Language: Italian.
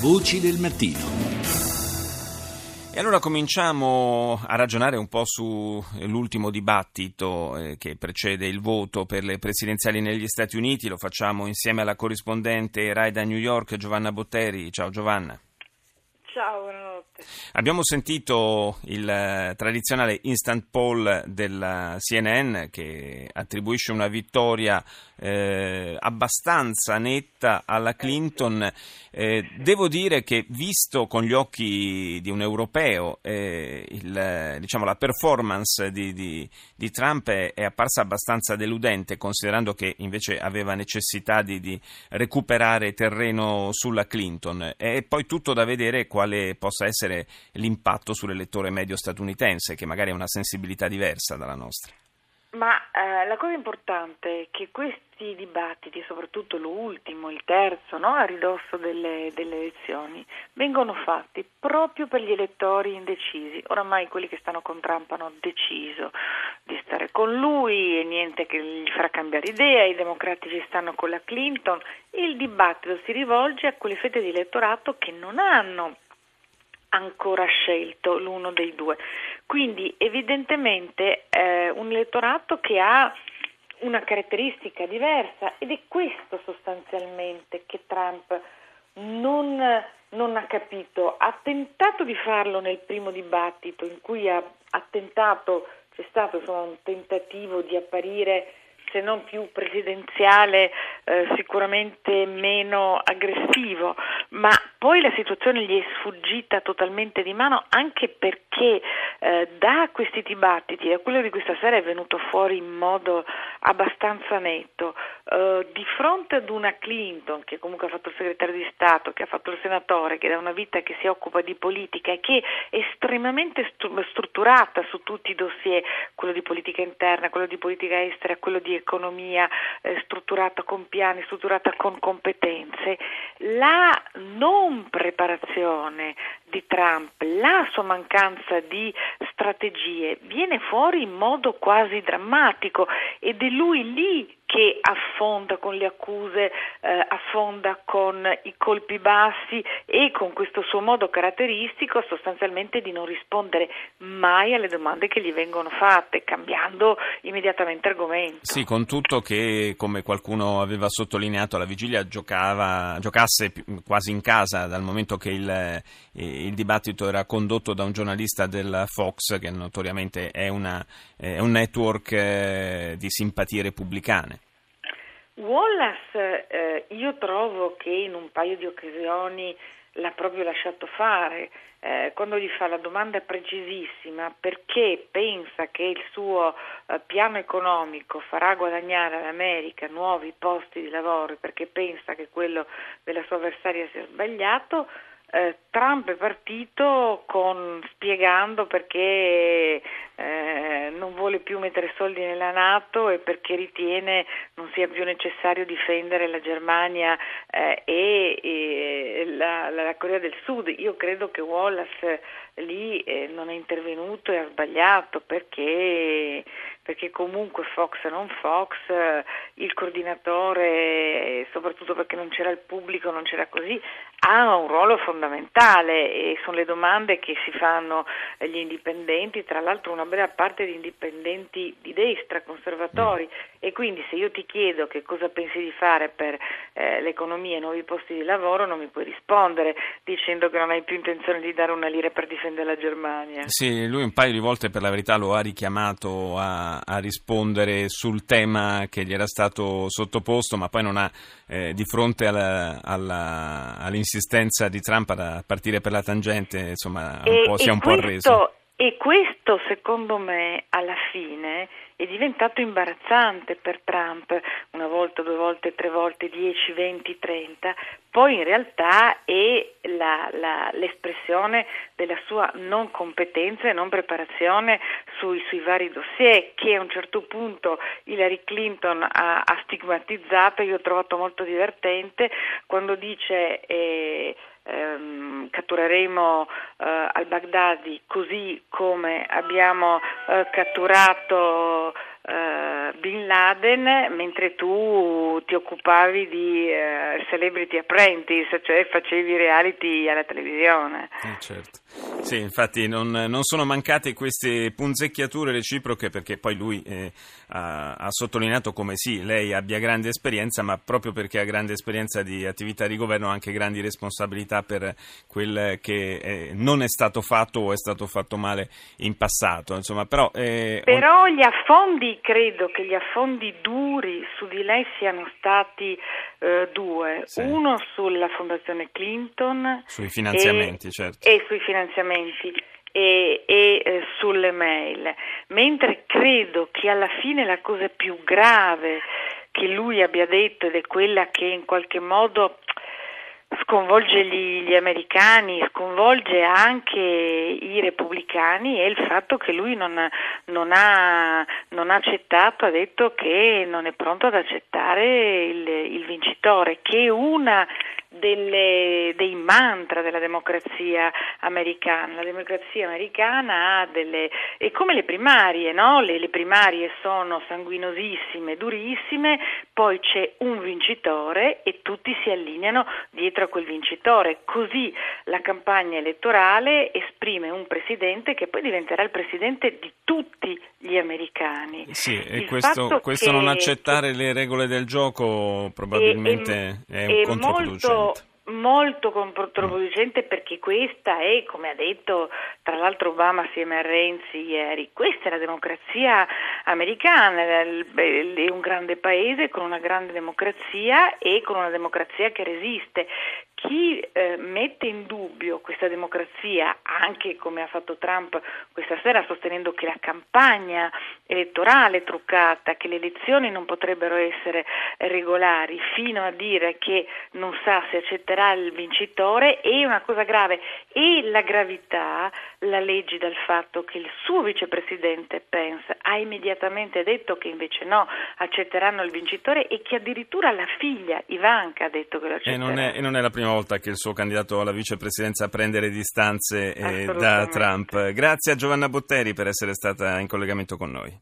Voci del mattino. E allora cominciamo a ragionare un po' sull'ultimo dibattito eh, che precede il voto per le presidenziali negli Stati Uniti. Lo facciamo insieme alla corrispondente Rai da New York, Giovanna Botteri. Ciao Giovanna. Ciao, buonanotte. Abbiamo sentito il eh, tradizionale instant poll della CNN che attribuisce una vittoria eh, abbastanza netta alla Clinton. Eh, devo dire che visto con gli occhi di un europeo eh, il, diciamo, la performance di, di, di Trump è, è, apparsa abbastanza deludente considerando che invece aveva necessità di, di recuperare terreno sulla Clinton. È poi tutto da vedere quale possa essere l'impatto sull'elettore medio statunitense che magari ha una sensibilità diversa dalla nostra. Ma eh, la cosa importante è che questi dibattiti, soprattutto l'ultimo, il terzo, no, a ridosso delle, delle, elezioni, vengono fatti proprio per gli elettori indecisi. Oramai quelli che stanno con Trump hanno deciso di stare con lui e niente che gli farà cambiare idea, i democratici stanno con la Clinton. Il dibattito si rivolge a quelle fette di elettorato che non hanno ancora scelto l'uno dei due. Quindi evidentemente eh, un elettorato che ha una caratteristica diversa ed è questo sostanzialmente che Trump non, non, ha capito. Ha tentato di farlo nel primo dibattito in cui ha, ha tentato, c'è stato insomma, un tentativo di apparire se non più presidenziale, eh, sicuramente meno aggressivo, ma poi la situazione gli è sfuggita totalmente di mano anche perché eh, da questi dibattiti, da quello di questa sera è venuto fuori in modo abbastanza netto, eh, di fronte ad una Clinton che comunque ha fatto il segretario di Stato, che ha fatto il senatore, che da una vita che si occupa di politica e che è estremamente strutturata su tutti i dossier, quello di politica interna, quello di politica estera, quello di economia, eh, strutturata con piani, strutturata con competenze, la non preparazione di Trump, la sua mancanza di strategie viene fuori in modo quasi drammatico ed è lui lì che affonda con le accuse, eh, affonda con i colpi bassi e con questo suo modo caratteristico sostanzialmente di non rispondere mai alle domande che gli vengono fatte, cambiando immediatamente argomento. Sì, con tutto che, come qualcuno aveva sottolineato, la vigilia giocava, giocasse quasi in casa dal momento che il, eh, il dibattito era condotto da un giornalista del Fox, che notoriamente è, una, è un network eh, di simpatie repubblicane. Wallace, eh, io trovo che in un paio di occasioni l'ha proprio lasciato fare, eh, quando gli fa la domanda precisissima perché pensa che il suo eh, piano economico farà guadagnare all'America nuovi posti di lavoro, perché pensa che quello della sua avversaria sia sbagliato, eh, Trump è partito con, spiegando perché eh, non vuole più mettere soldi nella Nato e perché ritiene non sia più necessario difendere la Germania eh, e, e la, la, Corea del Sud. Io credo che Wallace lì eh, non è intervenuto e ha sbagliato perché perché comunque Fox non Fox, il coordinatore, soprattutto perché non c'era il pubblico, non c'era così, ha un ruolo fondamentale e sono le domande che si fanno gli indipendenti, tra l'altro una bella parte di indipendenti di destra, conservatori, e quindi se io ti chiedo che cosa pensi di fare per eh, l'economia e nuovi posti di lavoro non mi puoi rispondere dicendo che non hai più intenzione di dare una lira per difendere la Germania. Sì, lui un paio di volte per la verità lo ha richiamato a a, rispondere sul tema che gli era stato sottoposto, ma poi non ha, eh, di fronte alla, alla, all'insistenza di Trump a partire per la tangente, insomma, un e, si è un questo, po' arreso. E questo, secondo me, alla fine è diventato imbarazzante per Trump, una volta, due volte, tre volte, 10, 20, 30, poi in realtà è la, la, l'espressione della sua non competenza e non preparazione sui, sui, vari dossier che a un certo punto Hillary Clinton ha, ha stigmatizzato, io ho trovato molto divertente quando dice... Eh, ehm, cattureremo eh, al-Baghdadi così come abbiamo eh, catturato eh, Bin Laden mentre tu ti occupavi di uh, Celebrity Apprentice, cioè facevi reality alla televisione. Eh, certo. Sì, infatti non, non, sono mancate queste punzecchiature reciproche perché poi lui eh, ha, ha, sottolineato come sì, lei abbia grande esperienza, ma proprio perché ha grande esperienza di attività di governo ha anche grandi responsabilità per quel che eh, non è stato fatto o è stato fatto male in passato. Insomma, però, eh, però gli affondi, credo che gli affondi duri su di lei siano stati eh, due. Sì. Uno sulla Fondazione Clinton. Sui finanziamenti, e, certo. E sui finanziamenti e, e eh, sulle mail, mentre credo che alla fine la cosa più grave che lui abbia detto ed è quella che in qualche modo sconvolge gli, gli, americani, sconvolge anche i repubblicani è il fatto che lui non, non, ha, non, ha, accettato, ha detto che non è pronto ad accettare il, il vincitore, che una delle, dei mantra della democrazia americana. La democrazia americana ha delle... è come le primarie, no? le, le primarie sono sanguinosissime, durissime, poi c'è un vincitore e tutti si allineano dietro a quel vincitore. Così la campagna elettorale esprime un presidente che poi diventerà il presidente di tutti gli americani. Sì, e questo, questo che, non accettare le regole del gioco probabilmente è, è, è controproducente. Molto, molto controproducente perché questa è, come ha detto tra l'altro Obama assieme a Renzi ieri, questa è la democrazia americana, è un grande paese con una grande democrazia e con una democrazia che resiste chi eh, mette in dubbio questa democrazia, anche come ha fatto Trump questa sera sostenendo che la campagna elettorale è truccata, che le elezioni non potrebbero essere regolari, fino a dire che non sa se accetterà il vincitore, è una cosa grave e la gravità la leggi dal fatto che il suo vicepresidente Pence ha immediatamente detto che invece no, accetteranno il vincitore e che addirittura la figlia Ivanka ha detto che lo accetterà. E non è, e non è la prima volta che il suo candidato alla vicepresidenza prende le distanze eh, da Trump. Grazie a Giovanna Botteri per essere stata in collegamento con noi.